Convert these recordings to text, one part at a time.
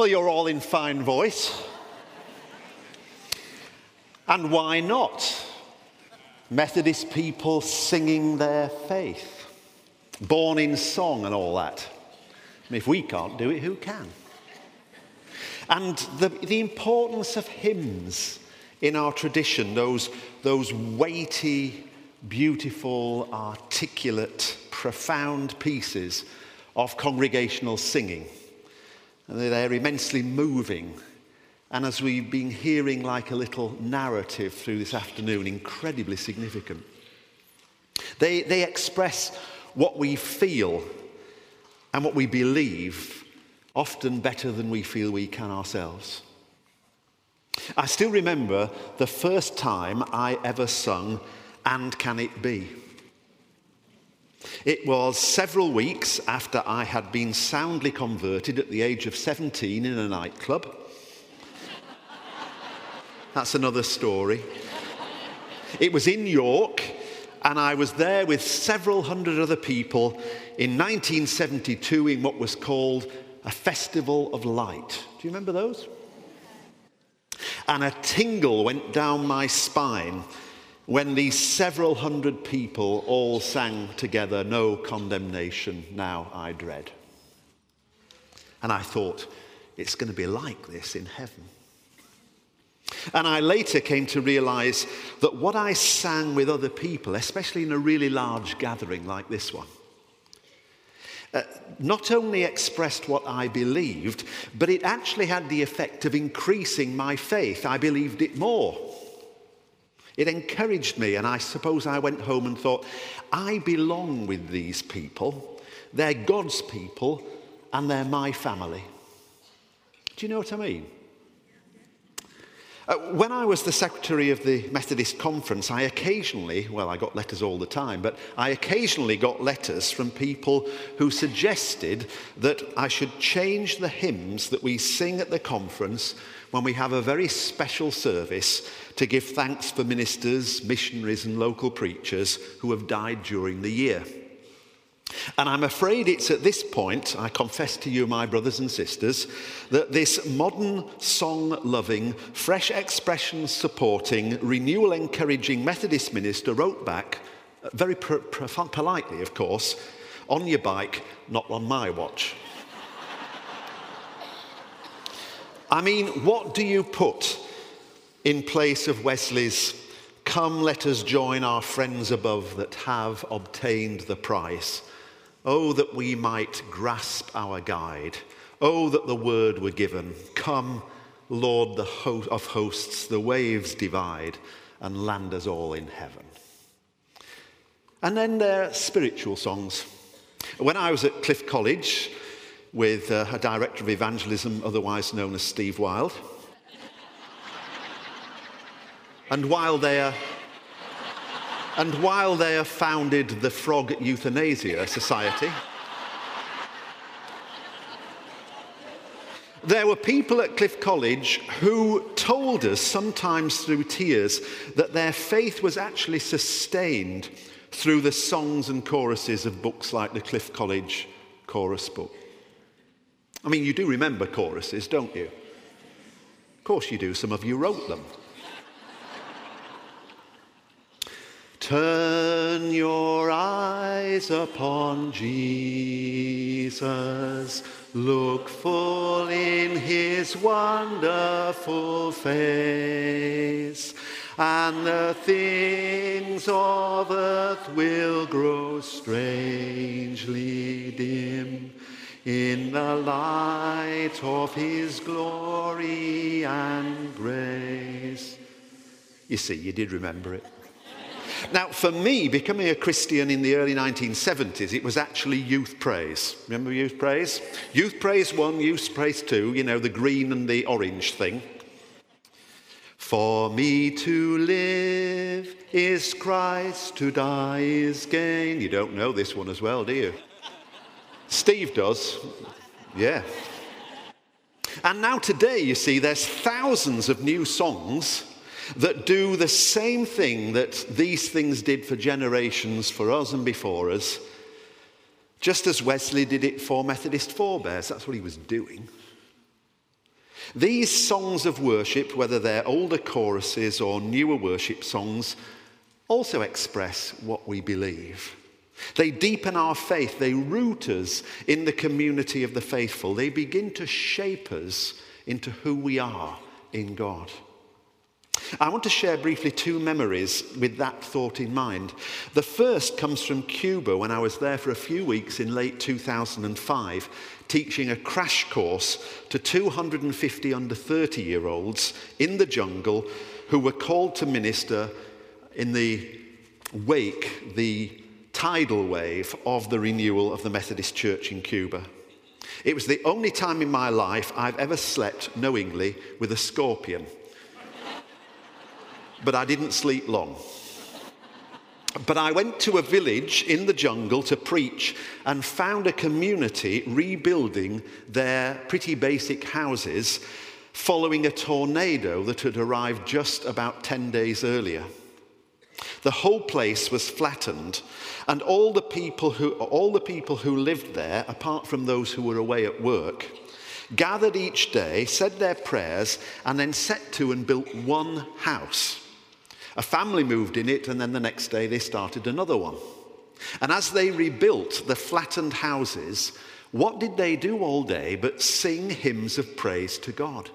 Well, you're all in fine voice. And why not? Methodist people singing their faith, born in song and all that. And if we can't do it, who can? And the, the importance of hymns in our tradition, those, those weighty, beautiful, articulate, profound pieces of congregational singing. They're immensely moving. And as we've been hearing like a little narrative through this afternoon, incredibly significant. They, they express what we feel and what we believe often better than we feel we can ourselves. I still remember the first time I ever sung And Can It Be? It was several weeks after I had been soundly converted at the age of 17 in a nightclub. That's another story. It was in York, and I was there with several hundred other people in 1972 in what was called a Festival of Light. Do you remember those? And a tingle went down my spine when these several hundred people all sang together, No condemnation, now I dread. And I thought, it's going to be like this in heaven. And I later came to realize that what I sang with other people, especially in a really large gathering like this one, uh, not only expressed what I believed, but it actually had the effect of increasing my faith. I believed it more. It encouraged me, and I suppose I went home and thought, I belong with these people. They're God's people, and they're my family. Do you know what I mean? Uh, when I was the secretary of the Methodist Conference, I occasionally, well, I got letters all the time, but I occasionally got letters from people who suggested that I should change the hymns that we sing at the conference when we have a very special service to give thanks for ministers, missionaries, and local preachers who have died during the year. And I'm afraid it's at this point, I confess to you, my brothers and sisters, that this modern song loving, fresh expression supporting, renewal encouraging Methodist minister wrote back, very pr- pr- politely, of course, on your bike, not on my watch. I mean, what do you put in place of Wesley's Come, let us join our friends above that have obtained the prize? Oh, that we might grasp our guide. Oh, that the word were given. Come, Lord of hosts, the waves divide and land us all in heaven. And then there are spiritual songs. When I was at Cliff College with uh, a director of evangelism, otherwise known as Steve Wild, and while they are and while they have founded the Frog Euthanasia Society, there were people at Cliff College who told us, sometimes through tears, that their faith was actually sustained through the songs and choruses of books like the Cliff College chorus book. I mean, you do remember choruses, don't you? Of course you do, some of you wrote them. Turn your eyes upon Jesus. Look full in his wonderful face, and the things of earth will grow strangely dim in the light of his glory and grace. You see, you did remember it. Now, for me, becoming a Christian in the early 1970s, it was actually youth praise. Remember youth praise? Youth praise one, youth praise two, you know, the green and the orange thing. For me to live is Christ, to die is gain. You don't know this one as well, do you? Steve does. Yeah. And now, today, you see, there's thousands of new songs that do the same thing that these things did for generations for us and before us, just as Wesley did it for Methodist forebears. That's what he was doing. These songs of worship, whether they're older choruses or newer worship songs, also express what we believe. They deepen our faith, they root us in the community of the faithful, they begin to shape us into who we are in God. I want to share briefly two memories with that thought in mind. The first comes from Cuba when I was there for a few weeks in late 2005, teaching a crash course to 250 under 30 year olds in the jungle who were called to minister in the wake, the tidal wave of the renewal of the Methodist Church in Cuba. It was the only time in my life I've ever slept knowingly with a scorpion but I didn't sleep long. But I went to a village in the jungle to preach and found a community rebuilding their pretty basic houses following a tornado that had arrived just about 10 days earlier. The whole place was flattened, and all the people who, all the people who lived there, apart from those who were away at work, gathered each day, said their prayers, and then set to and built one house. A family moved in it, and then the next day they started another one. And as they rebuilt the flattened houses, what did they do all day but sing hymns of praise to God?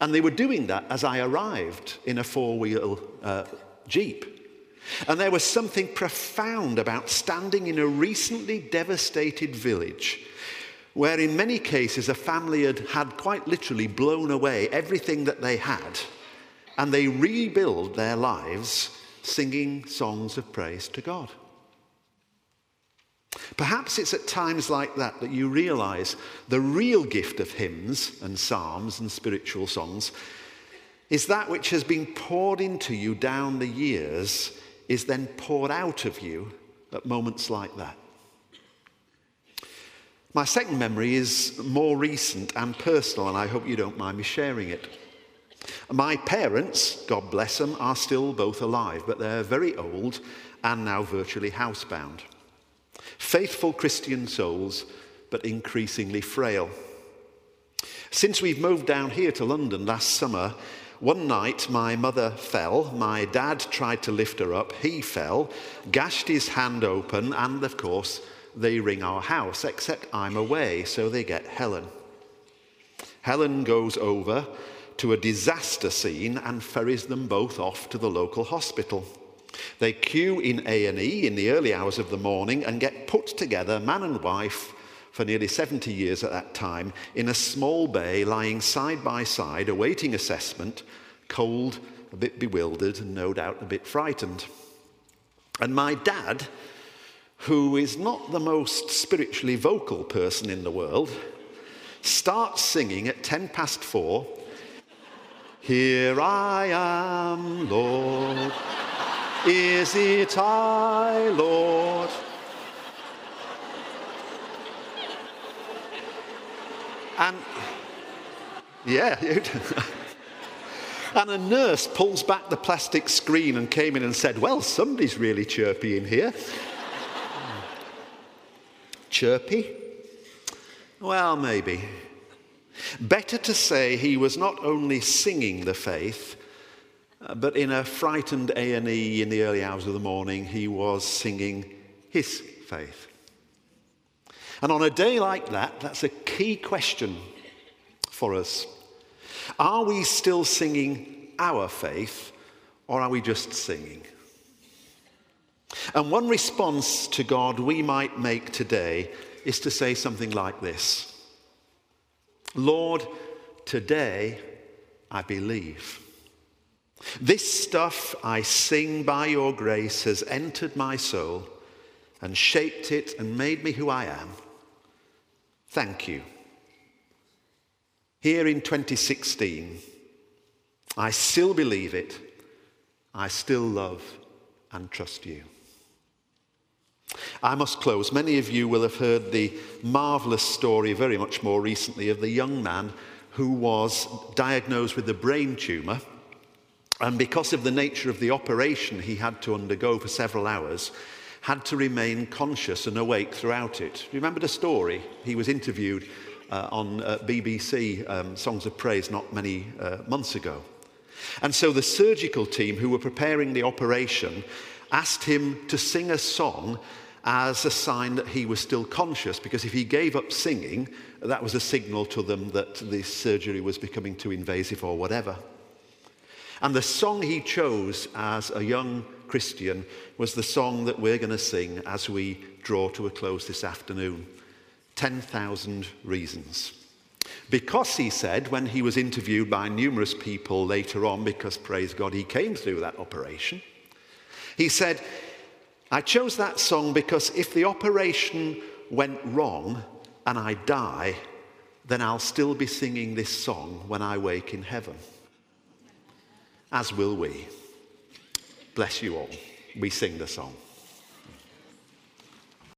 And they were doing that as I arrived in a four wheel uh, Jeep. And there was something profound about standing in a recently devastated village where, in many cases, a family had, had quite literally blown away everything that they had and they rebuild their lives singing songs of praise to God. Perhaps it's at times like that that you realize the real gift of hymns and psalms and spiritual songs is that which has been poured into you down the years is then poured out of you at moments like that. My second memory is more recent and personal, and I hope you don't mind me sharing it. My parents, God bless them, are still both alive, but they're very old and now virtually housebound. Faithful Christian souls, but increasingly frail. Since we've moved down here to London last summer, one night my mother fell, my dad tried to lift her up, he fell, gashed his hand open, and of course, they ring our house, except I'm away, so they get Helen. Helen goes over to a disaster scene and ferries them both off to the local hospital. They queue in A&E in the early hours of the morning and get put together, man and wife, for nearly 70 years at that time, in a small bay lying side by side, awaiting assessment, cold, a bit bewildered, and no doubt a bit frightened. And my dad, who is not the most spiritually vocal person in the world, starts singing at 10 past four here I am, Lord. Is it I, Lord? And yeah, and a nurse pulls back the plastic screen and came in and said, Well, somebody's really chirpy in here. chirpy? Well, maybe. Better to say he was not only singing the faith, uh, but in a frightened A&E in the early hours of the morning, he was singing his faith. And on a day like that, that's a key question for us. Are we still singing our faith, or are we just singing? And one response to God we might make today is to say something like this Lord, today I believe. This stuff I sing by your grace has entered my soul and shaped it and made me who I am. Thank you. Here in 2016, I still believe it. I still love and trust you. I must close. Many of you will have heard the marvelous story very much more recently of the young man who was diagnosed with a brain tumour. And because of the nature of the operation he had to undergo for several hours, had to remain conscious and awake throughout it. Remember the story? He was interviewed uh, on uh, BBC um, Songs of Praise not many uh, months ago. And so the surgical team who were preparing the operation asked him to sing a song as a sign that he was still conscious, because if he gave up singing, that was a signal to them that the surgery was becoming too invasive or whatever. And the song he chose as a young Christian was the song that we're going to sing as we draw to a close this afternoon 10,000 Reasons. Because he said, when he was interviewed by numerous people later on, because praise God, he came through that operation, he said, I chose that song because if the operation went wrong and I die, then I'll still be singing this song when I wake in heaven. As will we. Bless you all. We sing the song.